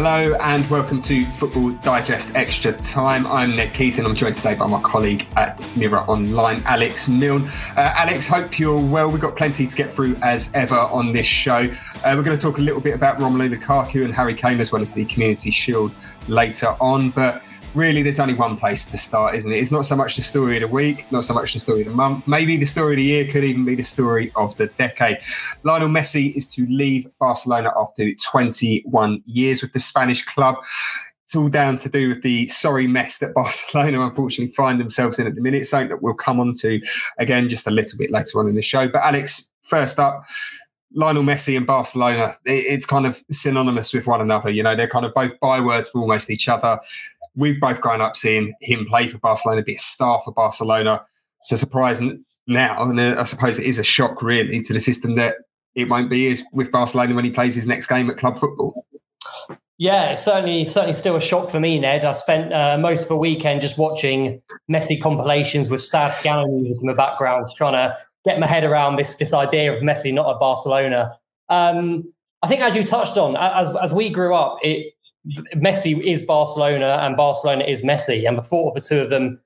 Hello and welcome to Football Digest Extra Time. I'm Ned Keating. I'm joined today by my colleague at Mirror Online, Alex Milne. Uh, Alex, hope you're well. We've got plenty to get through as ever on this show. Uh, we're going to talk a little bit about Romelu Lukaku and Harry Kane as well as the Community Shield later on. But really there's only one place to start, isn't it? It's not so much the story of the week, not so much the story of the month. Maybe the story of the year could even be the story of the decade. Lionel Messi is to leave Barcelona after 21 years with the Spanish club. It's all down to do with the sorry mess that Barcelona unfortunately find themselves in at the minute, something that we'll come on to again just a little bit later on in the show. But Alex, first up, Lionel Messi and Barcelona, it's kind of synonymous with one another. You know, they're kind of both bywords for almost each other we've both grown up seeing him play for Barcelona, be a star for Barcelona. It's a surprise now, and uh, I suppose it is a shock really to the system that it won't be with Barcelona when he plays his next game at club football. Yeah, it's certainly certainly still a shock for me, Ned. I spent uh, most of the weekend just watching Messi compilations with sad piano music in the background, trying to get my head around this this idea of Messi not at Barcelona. Um, I think, as you touched on, as as we grew up, it Messi is Barcelona and Barcelona is Messi, and the thought of the two of them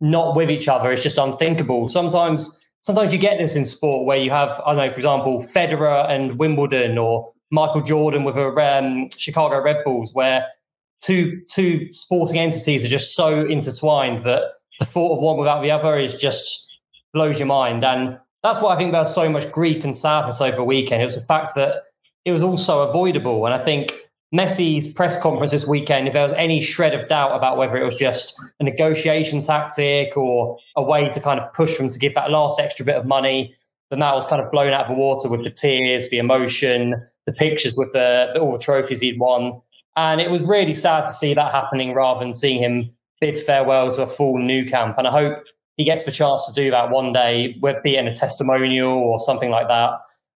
not with each other is just unthinkable. Sometimes, sometimes you get this in sport where you have, I don't know, for example, Federer and Wimbledon, or Michael Jordan with a um, Chicago Red Bulls, where two two sporting entities are just so intertwined that the thought of one without the other is just blows your mind. And that's why I think there was so much grief and sadness over the weekend. It was the fact that it was also avoidable, and I think Messi's press conference this weekend, if there was any shred of doubt about whether it was just a negotiation tactic or a way to kind of push them to give that last extra bit of money, then that was kind of blown out of the water with the tears, the emotion, the pictures with the, all the trophies he'd won. And it was really sad to see that happening rather than seeing him bid farewell to a full Nou Camp. And I hope he gets the chance to do that one day, be it in a testimonial or something like that.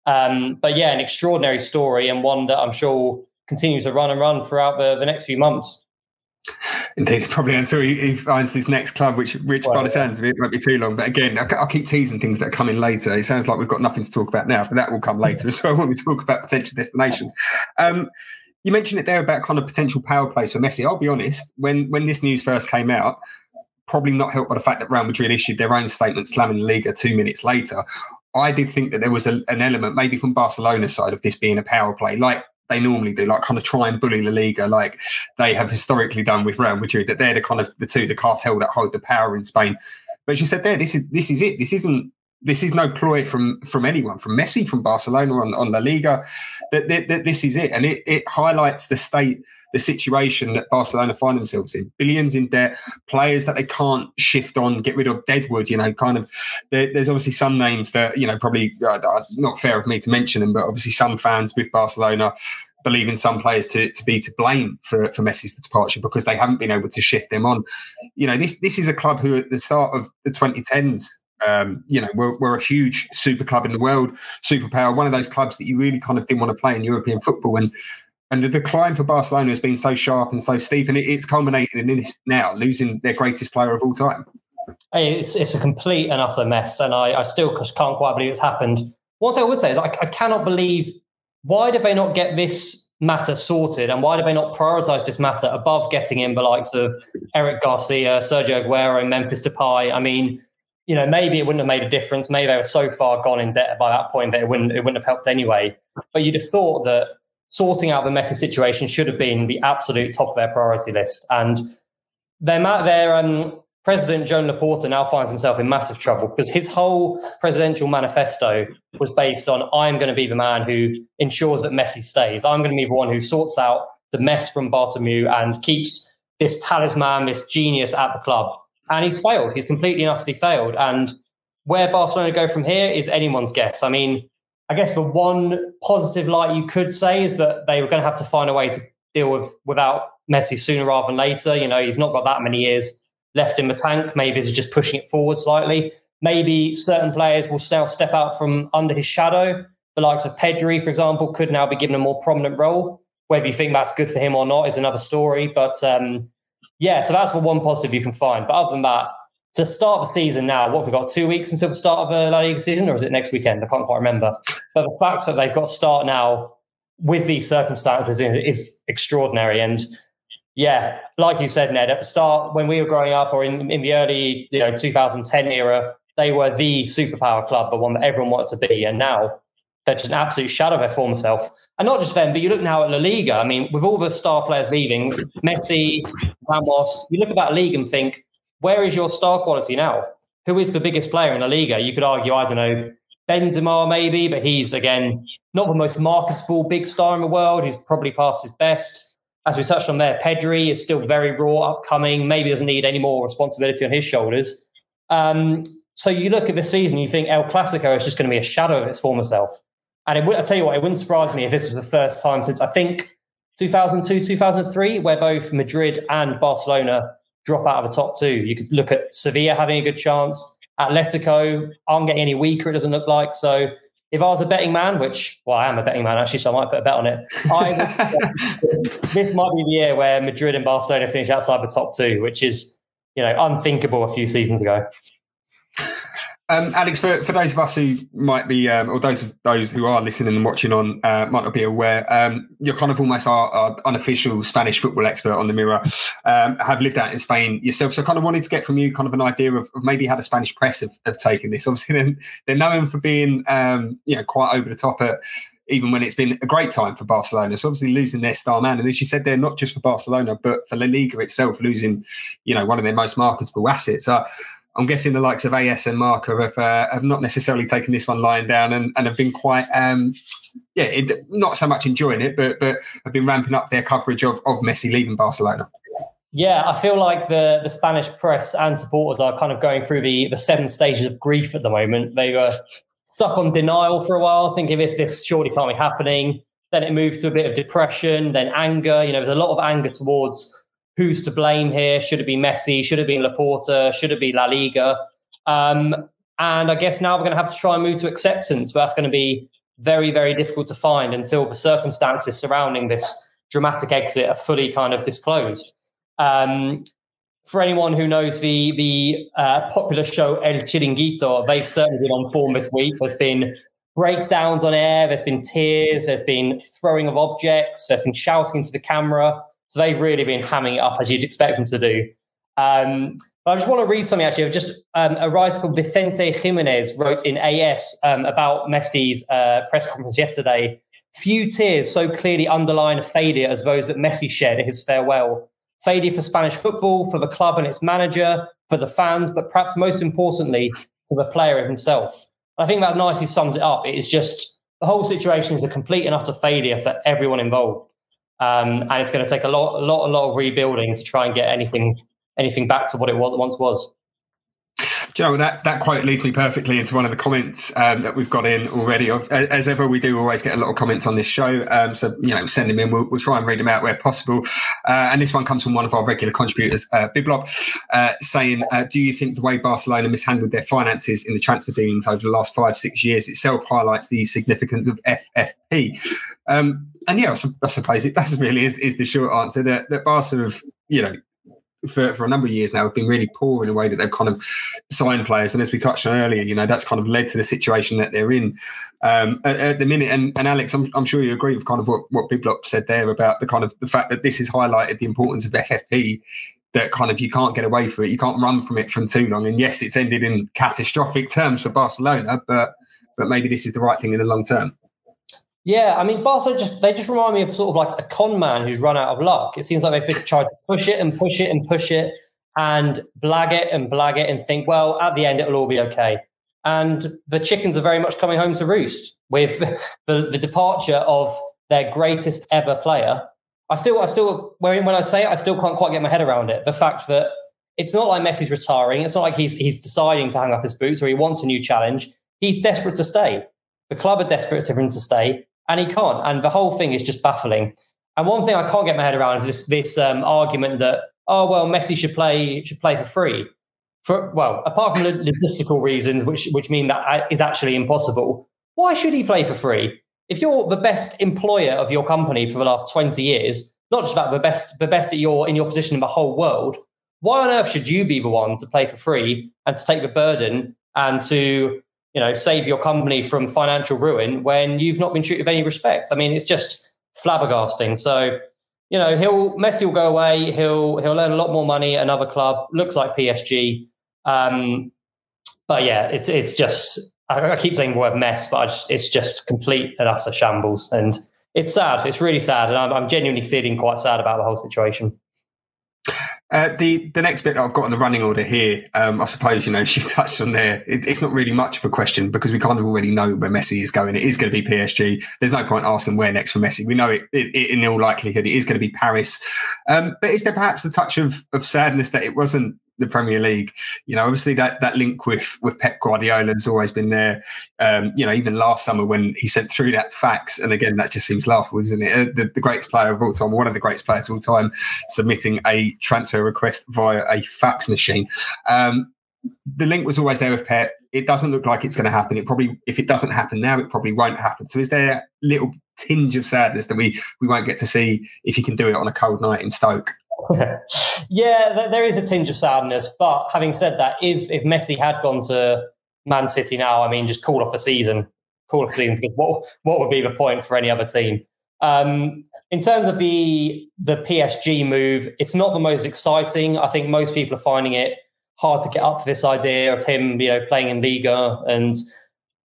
Um, but yeah, an extraordinary story and one that I'm sure continues to run and run throughout the, the next few months. Indeed, probably until he, he, finds his next club, which, which well, by the sounds of it, won't be too long. But again, I, will keep teasing things that come in later. It sounds like we've got nothing to talk about now, but that will come later as well when we talk about potential destinations. Um, you mentioned it there about kind of potential power plays for Messi. I'll be honest, when when this news first came out, probably not helped by the fact that Real Madrid issued their own statement slamming the Liga two minutes later. I did think that there was a, an element, maybe from Barcelona's side, of this being a power play, like they normally do, like kind of try and bully La Liga, like they have historically done with Real Madrid. That they're the kind of the two, the cartel that hold the power in Spain. But she said, "There, this is this is it. This isn't this is no ploy from from anyone, from Messi, from Barcelona on, on La Liga. That, that, that this is it, and it, it highlights the state, the situation that Barcelona find themselves in. Billions in debt, players that they can't shift on, get rid of. Deadwood, you know, kind of. There, there's obviously some names that you know probably uh, not fair of me to mention them, but obviously some fans with Barcelona believe in some players to, to be to blame for, for Messi's departure because they haven't been able to shift them on. You know, this this is a club who at the start of the 2010s um, you know, we're, we're, a huge super club in the world, superpower, one of those clubs that you really kind of didn't want to play in European football. And and the decline for Barcelona has been so sharp and so steep, and it, it's culminating in this now, losing their greatest player of all time. It's, it's a complete and utter mess, and I, I still can't quite believe it's happened. One thing I would say is I, I cannot believe why did they not get this matter sorted, and why did they not prioritize this matter above getting in the likes of Eric Garcia, Sergio Aguero, and Memphis Depay? I mean, you know, maybe it wouldn't have made a difference. Maybe they were so far gone in debt by that point that it wouldn't it wouldn't have helped anyway. But you'd have thought that sorting out the Messi situation should have been the absolute top of their priority list. And their their um, president Joan Laporta now finds himself in massive trouble because his whole presidential manifesto was based on I'm going to be the man who ensures that Messi stays. I'm going to be the one who sorts out the mess from Bartomeu and keeps this talisman, this genius at the club and he's failed. He's completely and utterly failed. And where Barcelona go from here is anyone's guess. I mean, I guess the one positive light you could say is that they were going to have to find a way to deal with without Messi sooner rather than later. You know, he's not got that many years left in the tank. Maybe this is just pushing it forward slightly. Maybe certain players will now step out from under his shadow. The likes of Pedri, for example, could now be given a more prominent role. Whether you think that's good for him or not is another story. But um, yeah, so that's the one positive you can find. But other than that, to start the season now, what have we got? Two weeks until the start of the La Liga season, or is it next weekend? I can't quite remember. But the fact that they've got to start now with these circumstances is, is extraordinary. And yeah, like you said, Ned, at the start when we were growing up, or in, in the early you know 2010 era, they were the superpower club, the one that everyone wanted to be. And now they're just an absolute shadow of their former self. And not just them, but you look now at La Liga. I mean, with all the star players leaving, Messi, Ramos, you look at that league and think, where is your star quality now? Who is the biggest player in La Liga? You could argue, I don't know, Benzema maybe, but he's again not the most marketable big star in the world. He's probably past his best as we touched on there, Pedri is still very raw, upcoming, maybe doesn't need any more responsibility on his shoulders. Um, so you look at the season, you think El Clasico is just going to be a shadow of its former self. And it would, I tell you what, it wouldn't surprise me if this was the first time since I think 2002, 2003, where both Madrid and Barcelona drop out of the top two. You could look at Sevilla having a good chance. Atletico aren't getting any weaker, it doesn't look like. So if I was a betting man, which well, I am a betting man actually, so I might put a bet on it. I this, this might be the year where Madrid and Barcelona finish outside the top two, which is you know unthinkable a few seasons ago. Um, Alex, for, for those of us who might be, um, or those of those who are listening and watching on, uh, might not be aware, um, you're kind of almost our, our, unofficial Spanish football expert on the Mirror. Um, have lived out in Spain yourself, so I kind of wanted to get from you kind of an idea of, of maybe how the Spanish press have, have taken this. Obviously, they're, they're known for being, um, you know, quite over the top at even when it's been a great time for Barcelona. So obviously losing their star man, and as you said, they're not just for Barcelona, but for La Liga itself, losing, you know, one of their most marketable assets. Uh, I'm guessing the likes of AS and Marca have, uh, have not necessarily taken this one lying down and, and have been quite, um, yeah, it, not so much enjoying it, but but have been ramping up their coverage of, of Messi leaving Barcelona. Yeah, I feel like the the Spanish press and supporters are kind of going through the the seven stages of grief at the moment. They were stuck on denial for a while, thinking this this surely can't be happening. Then it moves to a bit of depression, then anger. You know, there's a lot of anger towards who's to blame here? Should it be Messi? Should it be Laporta? Should it be La Liga? Um, and I guess now we're going to have to try and move to acceptance, but that's going to be very, very difficult to find until the circumstances surrounding this dramatic exit are fully kind of disclosed. Um, for anyone who knows the the uh, popular show El Chiringuito, they've certainly been on form this week. There's been breakdowns on air, there's been tears, there's been throwing of objects, there's been shouting into the camera. So they've really been hamming it up as you'd expect them to do. Um, but I just want to read something actually. Just um, a writer called Vicente Jimenez wrote in AS um, about Messi's uh, press conference yesterday. Few tears so clearly underline a failure as those that Messi shed at his farewell. Failure for Spanish football, for the club and its manager, for the fans, but perhaps most importantly, for the player himself. I think that nicely sums it up. It is just the whole situation is a complete and utter failure for everyone involved. Um, and it's going to take a lot, a lot, a lot of rebuilding to try and get anything, anything back to what it was once was. Know that that quote leads me perfectly into one of the comments um, that we've got in already. As ever, we do always get a lot of comments on this show, um, so you know, send them in. We'll, we'll, try and read them out where possible. Uh, and this one comes from one of our regular contributors, uh, Biblop, uh, saying, uh, "Do you think the way Barcelona mishandled their finances in the transfer dealings over the last five six years itself highlights the significance of FFP?" Um, and yeah, I, suppose it does really is, is the short answer that that Barca have you know for, for a number of years now have been really poor in a way that they've kind of signed players. And as we touched on earlier, you know, that's kind of led to the situation that they're in um, at, at, the minute. And, and Alex, I'm, I'm, sure you agree with kind of what, what Biblop said there about the kind of the fact that this has highlighted the importance of FFP that kind of you can't get away from it. You can't run from it from too long. And yes, it's ended in catastrophic terms for Barcelona, but but maybe this is the right thing in the long term. Yeah, I mean, Barca just they just remind me of sort of like a con man who's run out of luck. It seems like they've tried to push it and push it and push it and blag it and blag it and think, well, at the end it'll all be okay. And the chickens are very much coming home to roost with the, the departure of their greatest ever player. I still, I still, when, I say it, I still can't quite get my head around it. The fact that it's not like Messi's retiring. It's not like he's he's deciding to hang up his boots or he wants a new challenge. He's desperate to stay. The club are desperate for him to stay and he can't. And the whole thing is just baffling. And one thing I can't get my head around is this this um, argument that oh well, Messi should play should play for free. For well, apart from logistical reasons, which which mean that uh, actually impossible. Why should he play for free? If you're the best employer of your company for the last twenty years, not just about the best the best at your in your position in the whole world, why on earth should you be the one to play for free and to take the burden and to you know save your company from financial ruin when you've not been treated with any respect? I mean, it's just flabbergasting. So you know, he'll Messi will go away. He'll he'll earn a lot more money another club. Looks like PSG. Um, but yeah, it's it's just I, I keep saying the word mess, but just, it's just complete and utter shambles, and it's sad. It's really sad, and I'm, I'm genuinely feeling quite sad about the whole situation. Uh, the the next bit I've got on the running order here, um, I suppose you know she touched on there. It, it's not really much of a question because we kind of already know where Messi is going. It is going to be PSG. There's no point asking where next for Messi. We know it, it, it in all likelihood it is going to be Paris. Um, but is there perhaps a touch of of sadness that it wasn't the Premier League. You know, obviously that that link with with Pep Guardiola has always been there. Um, you know, even last summer when he sent through that fax, and again that just seems laughable, isn't it? Uh, the, the greatest player of all time, one of the greatest players of all time, submitting a transfer request via a fax machine. Um, the link was always there with Pep. It doesn't look like it's going to happen. It probably, if it doesn't happen now, it probably won't happen. So, is there a little tinge of sadness that we we won't get to see if he can do it on a cold night in Stoke? Yeah, there is a tinge of sadness. But having said that, if if Messi had gone to Man City now, I mean, just call off the season, call off the season because what what would be the point for any other team? Um, in terms of the the PSG move, it's not the most exciting. I think most people are finding it hard to get up to this idea of him, you know, playing in Liga, and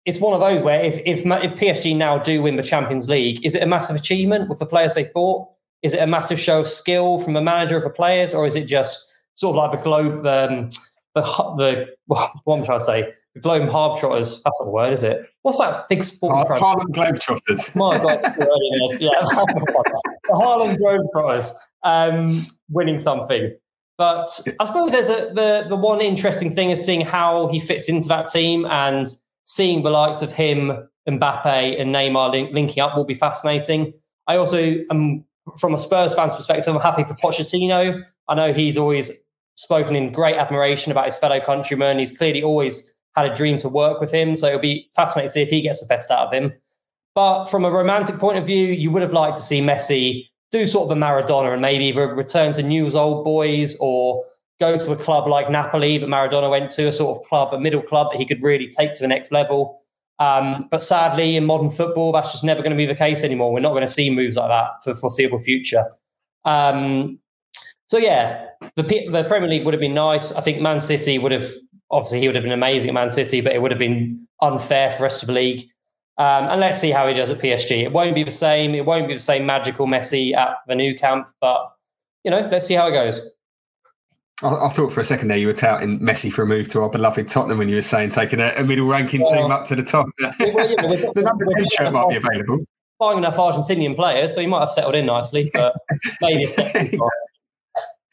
it's one of those where if if if PSG now do win the Champions League, is it a massive achievement with the players they've bought? Is it a massive show of skill from the manager of the players, or is it just sort of like the globe, um, the the what I'm trying to say, the Globe Harb Trotters? That's not a word, is it? What's that big sport? Har- Harlem Globetrotters. My God, yeah, the Harlem Globetrotters um, winning something. But I suppose there's a the the one interesting thing is seeing how he fits into that team and seeing the likes of him, Mbappe, and Neymar link, linking up will be fascinating. I also am from a Spurs fan's perspective, I'm happy for Pochettino. I know he's always spoken in great admiration about his fellow countrymen. He's clearly always had a dream to work with him. So it'll be fascinating to see if he gets the best out of him. But from a romantic point of view, you would have liked to see Messi do sort of a Maradona and maybe either return to Newell's Old Boys or go to a club like Napoli that Maradona went to, a sort of club, a middle club that he could really take to the next level. Um, but sadly, in modern football, that's just never going to be the case anymore. We're not going to see moves like that for the foreseeable future. Um, so yeah, the, the Premier League would have been nice. I think Man City would have obviously he would have been amazing at Man City, but it would have been unfair for the rest of the league. Um, and let's see how he does at PSG. It won't be the same. It won't be the same magical Messi at the Nou Camp, but you know, let's see how it goes. I, I, thought for a second there you were touting Messi for a move to our beloved Tottenham when you were saying taking a, a middle ranking well, team up to the top. Well, yeah, the number 10 shirt might be available. Buying enough Argentinian players, so he might have settled in nicely, but maybe a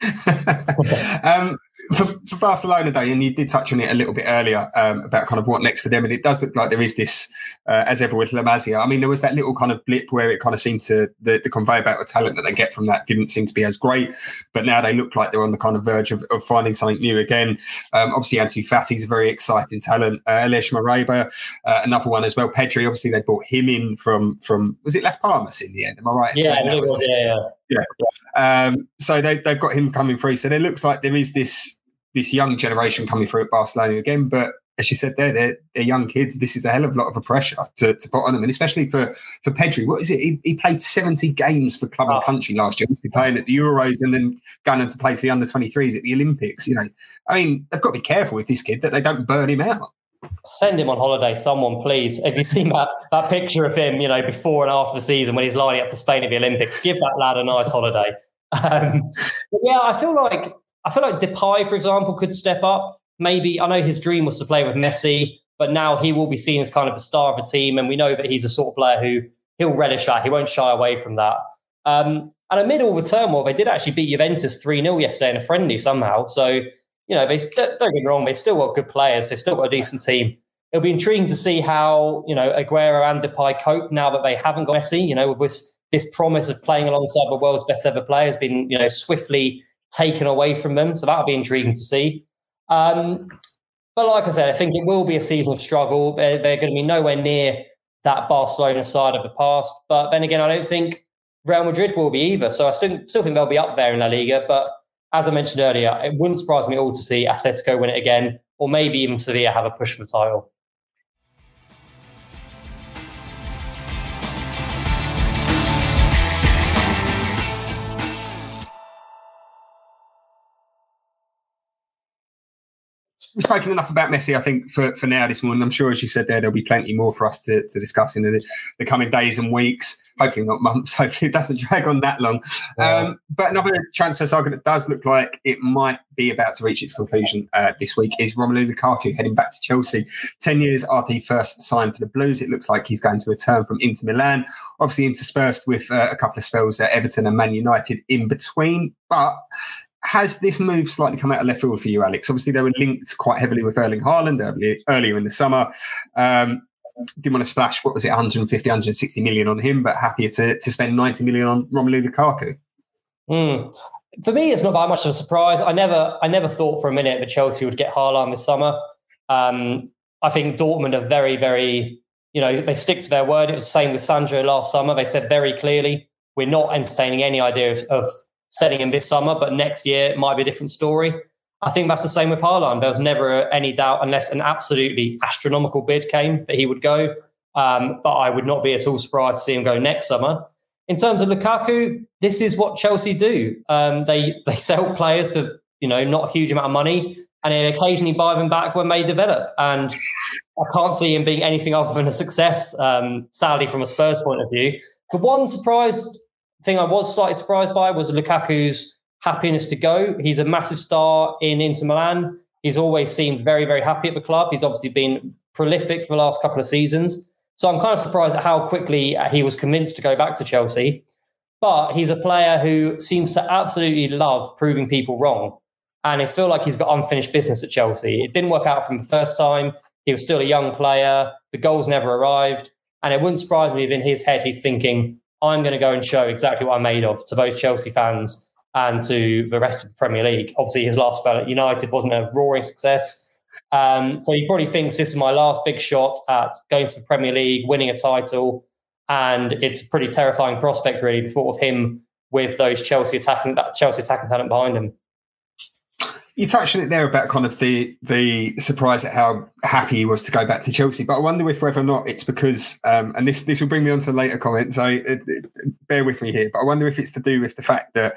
um, for, for, Barcelona, though, and you did touch on it a little bit earlier um, about kind of what next for them, and it does look like there is this, uh, as ever with La Masia. I mean, there was that little kind of blip where it kind of seemed to the, the conveyor belt of talent that they get from that didn't seem to be as great, but now they look like they're on the kind of verge of, of finding something new again. Um, obviously, Ansu Fati is a very exciting talent. Uh, Ilaix Moriba, uh, another one as well. Pedri, obviously, they brought him in from from was it Las Palmas in the end? Am I right? Yeah, was, yeah, yeah, yeah. Um, so they they've got him coming through. So it looks like there is this this young generation coming through at Barcelona again. But as you said there, they're, they're young kids. This is a hell of a lot of a pressure to, to put on them, and especially for for Pedri. What is it? He, he played seventy games for club oh. and country last year. He's playing at the Euros and then going on to play for the under twenty threes at the Olympics. You know, I mean, they've got to be careful with this kid that they don't burn him out. Send him on holiday, someone, please. Have you seen that that picture of him? You know, before and after the season when he's lining up for Spain at the Olympics. Give that lad a nice holiday. Um, yeah, I feel like I feel like Depay, for example, could step up. Maybe I know his dream was to play with Messi, but now he will be seen as kind of a star of the team, and we know that he's a sort of player who he'll relish that. He won't shy away from that. Um, and amid all the turmoil, they did actually beat Juventus 3 0 yesterday in a friendly somehow. So, you know, they don't get me wrong, they've still got good players, they've still got a decent team. It'll be intriguing to see how, you know, Aguero and Depay cope now that they haven't got Messi, you know, with this this promise of playing alongside the world's best ever player has been, you know, swiftly taken away from them. So that'll be intriguing to see. Um, but like I said, I think it will be a season of struggle. They're, they're going to be nowhere near that Barcelona side of the past. But then again, I don't think Real Madrid will be either. So I still, still think they'll be up there in La Liga. But as I mentioned earlier, it wouldn't surprise me at all to see Atletico win it again, or maybe even Sevilla have a push for the title. Spoken enough about Messi, I think, for, for now this morning. I'm sure, as you said there, there'll be plenty more for us to, to discuss in the, the coming days and weeks. Hopefully not months. Hopefully it doesn't drag on that long. Um, but another transfer saga that does look like it might be about to reach its conclusion uh, this week is Romelu Lukaku heading back to Chelsea. 10 years after he first signed for the Blues, it looks like he's going to return from Inter Milan, obviously interspersed with uh, a couple of spells at Everton and Man United in between. But has this move slightly come out of left field for you, Alex? Obviously, they were linked quite heavily with Erling Haaland earlier, in the summer. Um, didn't want to splash, what was it, 150, 160 million on him, but happier to, to spend 90 million on Romelu Lukaku. Mm. For me, it's not that much of a surprise. I never, I never thought for a minute that Chelsea would get Haaland this summer. Um, I think Dortmund are very, very, you know, they stick to their word. It was the same with Sancho last summer. They said very clearly, we're not entertaining any idea of, of setting him this summer, but next year it might be a different story. I think that's the same with Haaland. There was never any doubt, unless an absolutely astronomical bid came, that he would go. Um, but I would not be at all surprised to see him go next summer. In terms of Lukaku, this is what Chelsea do. Um, they they sell players for you know not a huge amount of money, and they occasionally buy them back when they develop. And I can't see him being anything other than a success. Um, sadly, from a Spurs point of view. The one surprise thing I was slightly surprised by was Lukaku's happiness to go. He's a massive star in Inter Milan. He's always seemed very, very happy at the club. He's obviously been prolific for the last couple of seasons. So I'm kind of surprised at how quickly uh, he was convinced to go back to Chelsea. But he's a player who seems to absolutely love proving people wrong. And I feel like he's got unfinished business at Chelsea. It didn't work out from the first time. He was still a young player. The goals never arrived. And it wouldn't surprise me if in his head he's thinking, I'm going to go and show exactly what I'm made of to both Chelsea fans and to the rest of the Premier League. Obviously, his last spell at United wasn't a roaring success. Um, so he probably thinks this is my last big shot at going to the Premier League, winning a title. And it's a pretty terrifying prospect, really, the thought of him with those Chelsea attacking that Chelsea attacking talent behind him you touched on it there about kind of the the surprise at how happy he was to go back to Chelsea. But I wonder if whether or not it's because, um, and this this will bring me on to later comments. So it, bear with me here. But I wonder if it's to do with the fact that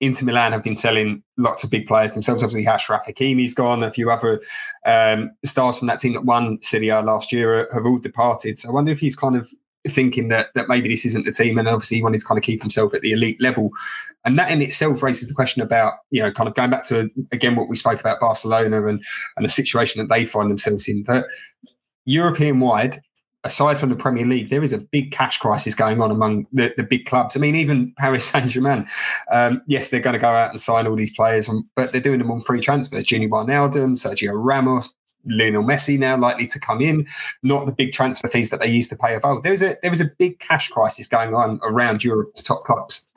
Inter Milan have been selling lots of big players themselves. Obviously, Achraf Hakimi's gone. A few other um, stars from that team that won Serie A last year have all departed. So I wonder if he's kind of thinking that that maybe this isn't the team, and obviously he wanted to kind of keep himself at the elite level, and that in itself raises the question about you know kind of going back to again what we spoke about Barcelona and and the situation that they find themselves in that European wide. Aside from the Premier League, there is a big cash crisis going on among the, the big clubs. I mean, even Paris Saint Germain. Um, yes, they're going to go out and sign all these players, but they're doing them on free transfers. Junior Wijnaldum, Sergio Ramos, Lionel Messi now likely to come in, not the big transfer fees that they used to pay of old. There was a there was a big cash crisis going on around Europe's top clubs.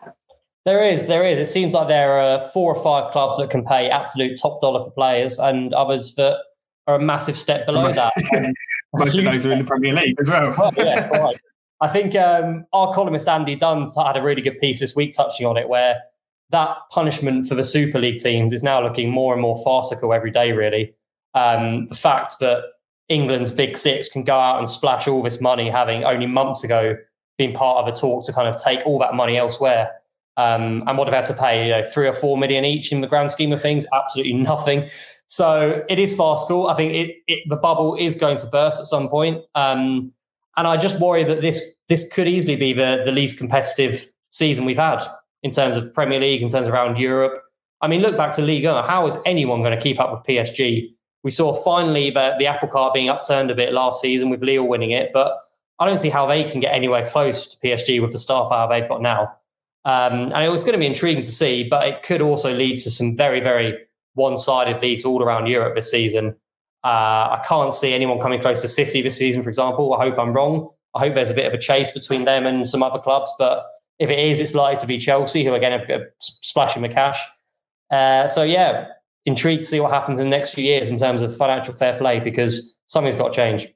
There is, there is. It seems like there are four or five clubs that can pay absolute top dollar for players, and others that are a massive step below most, that. most of those are in the Premier League as well. well yeah, right. I think um, our columnist Andy Dunn had a really good piece this week touching on it, where that punishment for the Super League teams is now looking more and more farcical every day. Really, um, the fact that England's big six can go out and splash all this money, having only months ago been part of a talk to kind of take all that money elsewhere. Um, and what have had to pay, you know, three or four million each in the grand scheme of things? Absolutely nothing. So it is farcical. I think it, it the bubble is going to burst at some point. Um, and I just worry that this this could easily be the, the least competitive season we've had in terms of Premier League, in terms of around Europe. I mean, look back to Ligue 1. How is anyone going to keep up with PSG? We saw finally the, the apple cart being upturned a bit last season with Lille winning it, but I don't see how they can get anywhere close to PSG with the star power they've got now. Um, and it was going to be intriguing to see, but it could also lead to some very, very one-sided leads all around Europe this season. Uh, I can't see anyone coming close to City this season, for example. I hope I'm wrong. I hope there's a bit of a chase between them and some other clubs, but If it is, it's likely to be Chelsea, who again have, have splashing the cash. Uh, so yeah, intrigued to see what happens in the next few years in terms of financial fair play because something's got to change.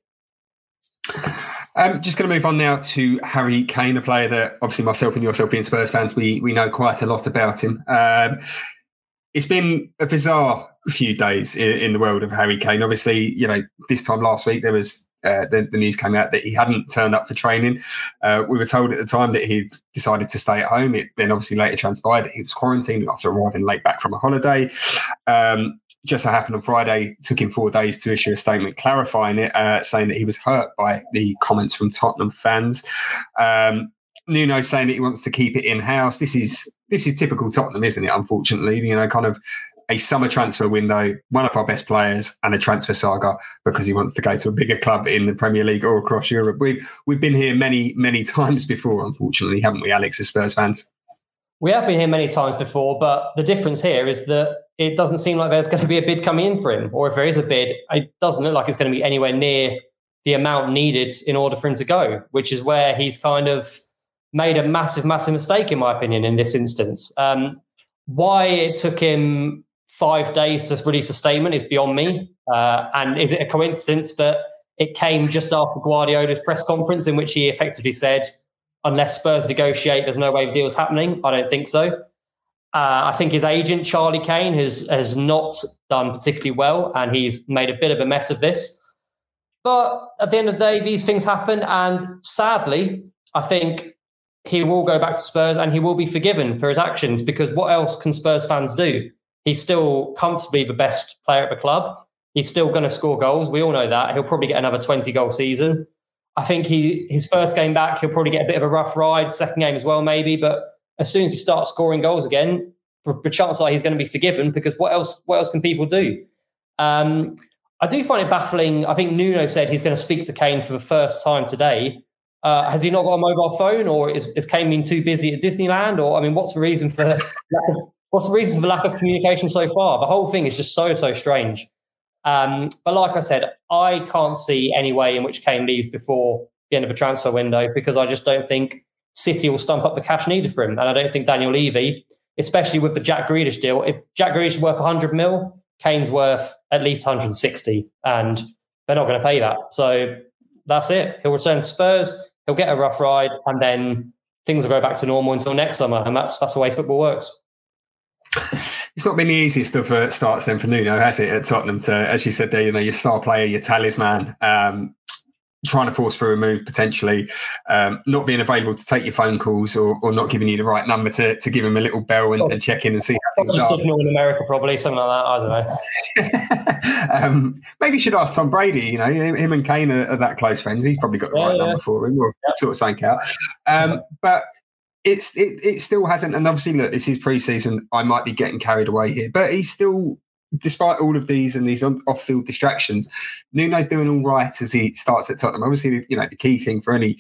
Um, just going to move on now to Harry Kane, a player that obviously myself and yourself being Spurs fans, we we know quite a lot about him. Um, it's been a bizarre few days in, in, the world of Harry Kane. Obviously, you know, this time last week there was uh, the, the, news came out that he hadn't turned up for training. Uh, we were told at the time that he'd decided to stay at home. It then obviously later transpired that he was quarantined after arriving late back from a holiday. Um, just so happened on Friday, took him four days to issue a statement clarifying it, uh, saying that he was hurt by the comments from Tottenham fans. Um, Nuno saying that he wants to keep it in house. This is this is typical Tottenham, isn't it? Unfortunately, you know, kind of a summer transfer window, one of our best players, and a transfer saga because he wants to go to a bigger club in the Premier League or across Europe. We've we've been here many many times before, unfortunately, haven't we, Alex, as Spurs fans? We have been here many times before, but the difference here is that it doesn't seem like there's going to be a bid coming in for him, or if there is a bid, it doesn't look like it's going to be anywhere near the amount needed in order for him to go, which is where he's kind of made a massive, massive mistake, in my opinion, in this instance. Um, why it took him five days to release a statement is beyond me. Uh, and is it a coincidence that it came just after Guardiola's press conference, in which he effectively said, unless Spurs negotiate, there's no way the deal's happening? I don't think so. Uh, I think his agent Charlie Kane has has not done particularly well, and he's made a bit of a mess of this. But at the end of the day, these things happen, and sadly, I think he will go back to Spurs and he will be forgiven for his actions because what else can Spurs fans do? He's still comfortably the best player at the club. He's still going to score goals. We all know that. He'll probably get another 20 goal season. I think he his first game back, he'll probably get a bit of a rough ride. Second game as well, maybe. But as soon as he starts scoring goals again, the chances are he's going to be forgiven because what else? What else can people do? Um, I do find it baffling. I think Nuno said he's going to speak to Kane for the first time today. Uh, has he not got a mobile phone, or is, is Kane been too busy at Disneyland? Or I mean, what's the reason for what's the reason for the lack of communication so far? The whole thing is just so so strange. Um, but like I said, I can't see any way in which Kane leaves before the end of the transfer window because I just don't think City will stump up the cash needed for him, and I don't think Daniel Levy, especially with the Jack Grealish deal, if Jack Grealish is worth 100 mil, Kane's worth at least 160, and they're not going to pay that. So that's it. He'll return to Spurs he'll get a rough ride, and then things will go back to normal until next summer. And that's that's the way football works. It's not been the easiest of uh, starts then for Nuno, has it, at Tottenham? To, as you said there, you know, your star player, your talisman, um, trying to force through a move potentially, um, not being available to take your phone calls or, or not giving you the right number to, to give him a little bell and, and check in and see how things are. Signal in America, probably something like that. I don't know. um, maybe you should ask Tom Brady. You know, him and Kane are, are that close friends. He's probably got the yeah, right yeah. number for him. Yeah. sort of something out. Um, but it's it, it still hasn't. And obviously, look, this is preseason. I might be getting carried away here, but he's still despite all of these and these off-field distractions, Nuno's doing all right as he starts at Tottenham. Obviously, you know the key thing for any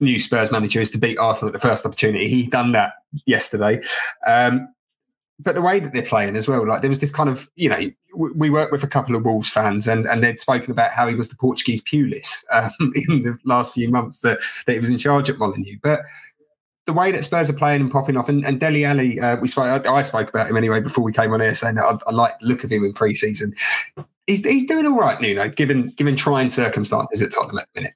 new Spurs manager is to beat Arsenal at the first opportunity. He done that yesterday. Um, but the way that they're playing as well, like there was this kind of, you know, we worked with a couple of Wolves fans and, and they'd spoken about how he was the Portuguese Pulis um, in the last few months that, that he was in charge at Molineux. But the way that Spurs are playing and popping off, and, and Dele Alli, uh, we spoke. I, I, spoke about him anyway before we came on here, saying that I, I like the look of him in pre-season. He's, he's doing all right, Nuno, given given trying circumstances at Tottenham at the minute.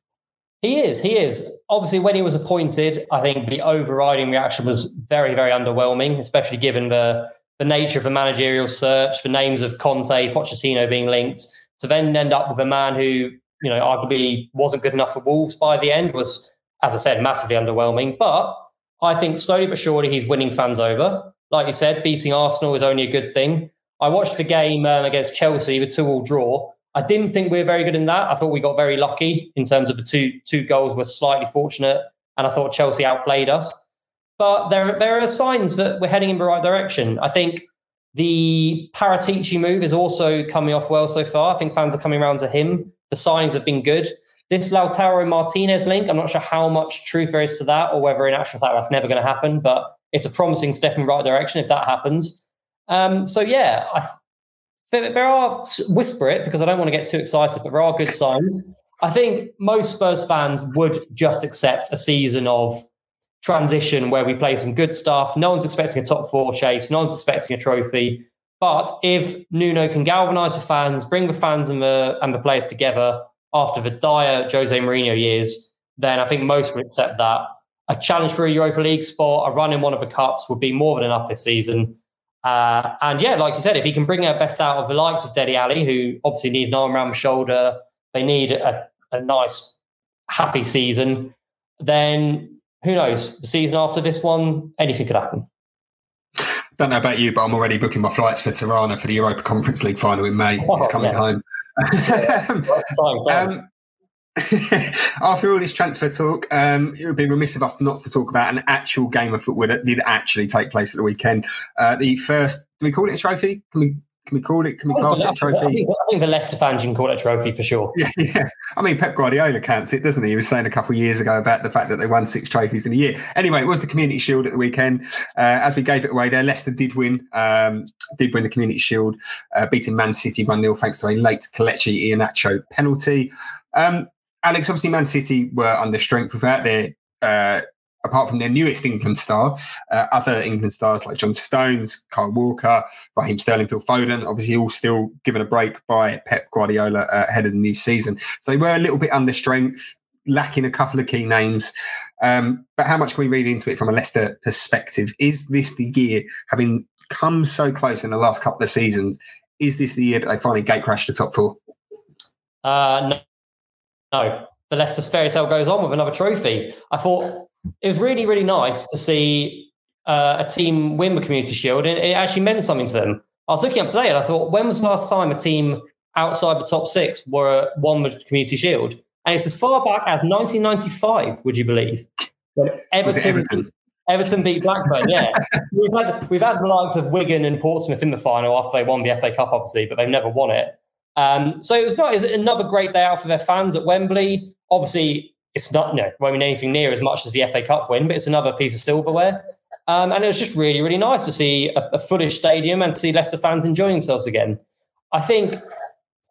He is. He is. Obviously, when he was appointed, I think the overriding reaction was very, very underwhelming, especially given the the nature of the managerial search, the names of Conte, Pochettino being linked, to then end up with a man who, you know, arguably wasn't good enough for Wolves by the end was, as I said, massively underwhelming. But I think slowly but surely he's winning fans over. Like you said, beating Arsenal is only a good thing. I watched the game um, against Chelsea, the two-all draw. I didn't think we were very good in that. I thought we got very lucky in terms of the two two goals were slightly fortunate, and I thought Chelsea outplayed us. But there there are signs that we're heading in the right direction. I think the Paratici move is also coming off well so far. I think fans are coming around to him. The signs have been good. This Lautaro Martinez link, I'm not sure how much truth there is to that or whether in actual fact that's never going to happen, but it's a promising step in the right direction if that happens. Um, so, yeah, I, there, there are, whisper it because I don't want to get too excited, but there are good signs. I think most Spurs fans would just accept a season of transition where we play some good stuff. No one's expecting a top four chase. No one's expecting a trophy. But if Nuno can galvanise the fans, bring the fans and the and the players together after the dire Jose Mourinho years, then I think most would accept that. A challenge for a Europa League spot, a run in one of the cups would be more than enough this season. Uh, and yeah, like you said, if he can bring their best out of the likes of Dele Alli, who obviously need an arm around the shoulder, they need a, a nice, happy season, then who knows? The season after this one, anything could happen. Don't know about you, but I'm already booking my flights for Tirana for the Europa Conference League final in May. Oh, He's coming yeah. home. um, after all this transfer talk, um, it would be remiss of us not to talk about an actual game of football that did actually take place at the weekend. Uh, the first, do we call it a trophy? Can we can we call it? Can we class it a trophy? I think, I think, the Leicester fans can call it a trophy for sure. Yeah, yeah. I mean, Pep Guardiola counts it, doesn't he? He was saying a couple of years ago about the fact that they won six trophies in a year. Anyway, it was the Community Shield at the weekend. Uh, as we gave it away there, Leicester did win. Um, did win the Community Shield, uh, beating Man City one 0 thanks to a late Kelechi Iheanacho penalty. Um, Alex, obviously, Man City were under strength without their uh, apart from their newest England star, uh, other England stars like John Stones, Kyle Walker, Raheem Sterling, Phil Foden, obviously all still given a break by Pep Guardiola uh, ahead of the new season. So they were a little bit under strength, lacking a couple of key names. Um, but how much can we read into it from a Leicester perspective? Is this the year, having come so close in the last couple of seasons, is this the year that they finally gate crash the top four? Uh, no. no. The Leicester fairy tale goes on with another trophy. I thought it was really, really nice to see uh, a team win the Community Shield, and it actually meant something to them. I was looking up today, and I thought, when was the last time a team outside the top six were won the Community Shield? And it's as far back as 1995. Would you believe? When Everton, Everton? Everton beat Blackburn. Yeah, we've had we've had the likes of Wigan and Portsmouth in the final after they won the FA Cup, obviously, but they've never won it. Um, so it was not. It was another great day out for their fans at Wembley. Obviously, it's not, know, won't mean anything near as much as the FA Cup win, but it's another piece of silverware. Um, and it was just really, really nice to see a, a stadium and to see Leicester fans enjoying themselves again. I think,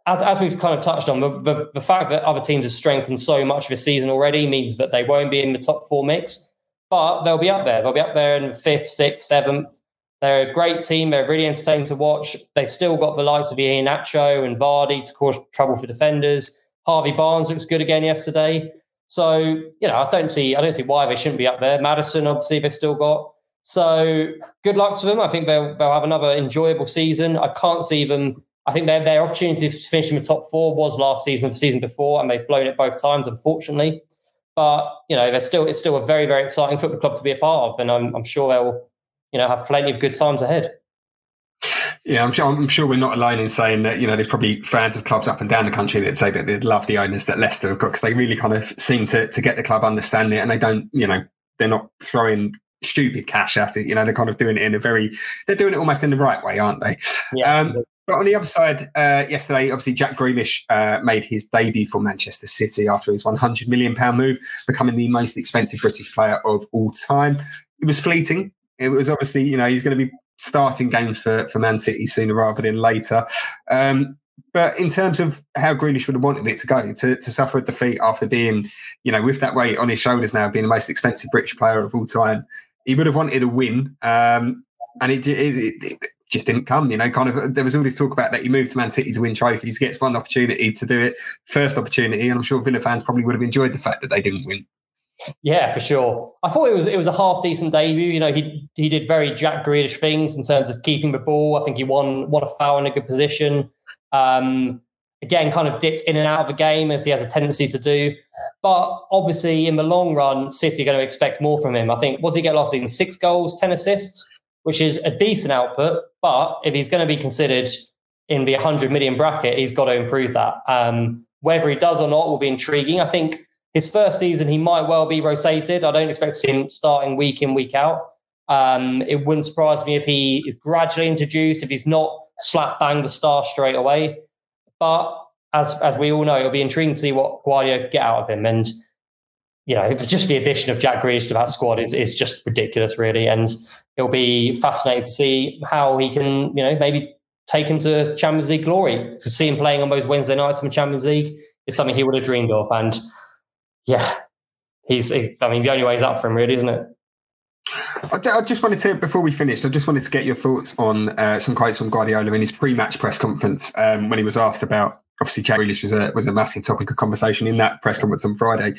as, as we've kind of touched on, the, the, the fact that other teams have strengthened so much this season already means that they won't be in the top four mix, but they'll be up there. They'll be up there in fifth, sixth, seventh. They're a great team. They're really entertaining to watch. They've still got the likes of Iheanacho and Vardy to cause trouble for defenders. Harvey Barnes looks good again yesterday. So you know, I don't see I don't see why they shouldn't be up there. Maddison, obviously, they've still got. So good luck to them. I think they'll they'll have another enjoyable season. I can't see them. I think their their opportunity to finish in the top four was last season, the season before, and they've blown it both times, unfortunately. But you know, they're still it's still a very very exciting football club to be a part of, and I'm I'm sure they'll you know have plenty of good times ahead. Yeah, I'm sure. I'm sure we're not alone in saying that. You know, there's probably fans of clubs up and down the country that say that they'd love the owners that Leicester have got because they really kind of seem to to get the club understand it, and they don't. You know, they're not throwing stupid cash at it. You know, they're kind of doing it in a very. They're doing it almost in the right way, aren't they? Yeah. Um, but on the other side, uh, yesterday, obviously, Jack Grealish uh, made his debut for Manchester City after his 100 million pound move, becoming the most expensive British player of all time. It was fleeting. It was obviously, you know, he's going to be starting games for, for Man City sooner rather than later. Um, but in terms of how Grealish would have wanted it to go, to, to suffer a defeat after being, you know, with that weight on his shoulders now, being the most expensive British player of all time, he would have wanted a win. Um, and it, it, it, just didn't come, you know, kind of, there was all this talk about that he moved to Man City to win trophies, gets one opportunity to do it, first opportunity. And I'm sure Villa fans probably would have enjoyed the fact that they didn't win. Yeah, for sure. I thought it was it was a half decent debut. You know, he he did very Jack Grealish things in terms of keeping the ball. I think he won won a foul in a good position. Um, again, kind of dipped in and out of the game as he has a tendency to do. But obviously, in the long run, City are going to expect more from him. I think what did he get last season? Six goals, ten assists, which is a decent output. But if he's going to be considered in the 100 million bracket, he's got to improve that. Um, whether he does or not will be intriguing. I think his first season, he might well be rotated. I don't expect to see him starting week in, week out. Um, it wouldn't surprise me if he is gradually introduced, if he's not slap bang the star straight away. But as as we all know, it'll be intriguing to see what Guardiola can get out of him. And you know, just the addition of Jack Grealish to that squad is is just ridiculous, really. And it'll be fascinating to see how he can, you know, maybe take him to Champions League glory. To see him playing on those Wednesday nights in the Champions League is something he would have dreamed of. And yeah, he's. I mean, the only way is up for him, really, isn't it? I, just wanted to, before we finished, I just wanted to get your thoughts on uh, some quotes from Guardiola in his pre-match press conference um, when he was asked about obviously Jack Grealish was a was a massive topic of conversation in that press conference on Friday,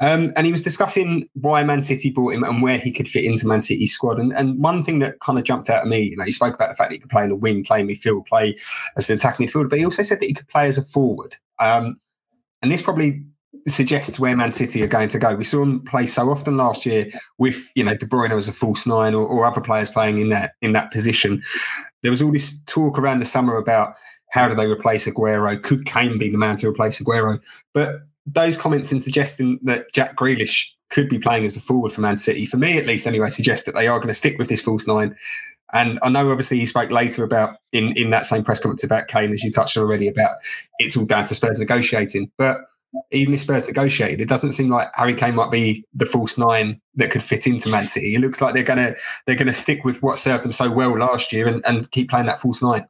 um, and he was discussing why Man City bought him and where he could fit into Man City's squad. And, and one thing that kind of jumped out at me, you know, he spoke about the fact that he could play in the wing, play midfield, play as an attacking midfielder, but he also said that he could play as a forward. Um, and this probably suggests where Man City are going to go. We saw him play so often last year with, you know, De Bruyne as a false nine or, or other players playing in that in that position. There was all this talk around the summer about how do they replace Aguero? Could Kane be the man to replace Aguero? But those comments and suggesting that Jack Grealish could be playing as a forward for Man City, for me at least anyway, suggest that they are going to stick with this false nine. And I know obviously he spoke later about in, in that same press conference about Kane, as you touched on already, about it's all down to Spurs negotiating. But even if Spurs negotiated, it doesn't seem like Harry Kane might be the false nine that could fit into Man City. It looks like they're gonna they're gonna stick with what served them so well last year and, and keep playing that false nine.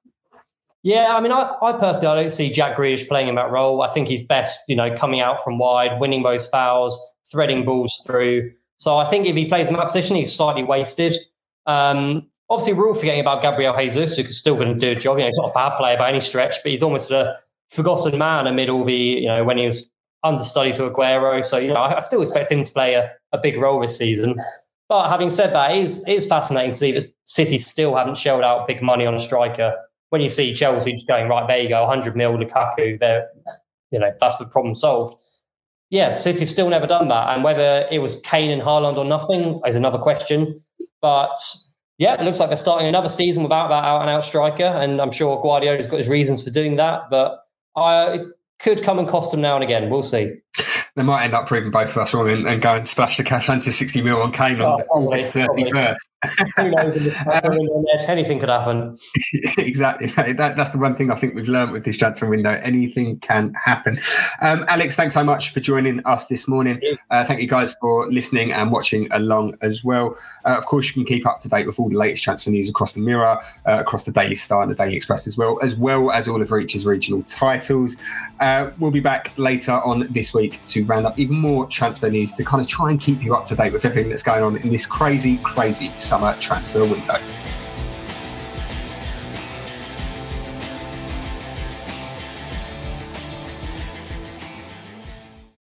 Yeah, I mean, I, I personally I don't see Jack Grealish playing in that role. I think he's best, you know, coming out from wide, winning those fouls, threading balls through. So I think if he plays in that position, he's slightly wasted. Um, obviously, we're all forgetting about Gabriel Jesus, who's still going to do a job. You know, he's not a bad player by any stretch, but he's almost a forgotten man amid all the, you know, when he was understudy to Aguero. So, you know, I, I still expect him to play a, a big role this season. But having said that, it is, it is fascinating to see that City still haven't shelled out big money on a striker when you see Chelsea just going right there, you go 100 mil Lukaku. There, you know that's the problem solved. Yeah, City have still never done that, and whether it was Kane and Haaland or nothing is another question. But yeah, it looks like they're starting another season without that out and out striker, and I'm sure Guardiola's got his reasons for doing that. But I, could come and cost them now and again. We'll see they might end up proving both of us wrong and, and go and splash the cash under 60 mil on Kane on oh, August 31st. Who knows? Anything could happen. exactly. That, that's the one thing I think we've learned with this transfer window. Anything can happen. Um, Alex, thanks so much for joining us this morning. Uh, thank you guys for listening and watching along as well. Uh, of course, you can keep up to date with all the latest transfer news across the Mirror, uh, across the Daily Star and the Daily Express as well, as well as all of Reach's regional titles. Uh, we'll be back later on this week to round up even more transfer news to kind of try and keep you up to date with everything that's going on in this crazy, crazy summer transfer window.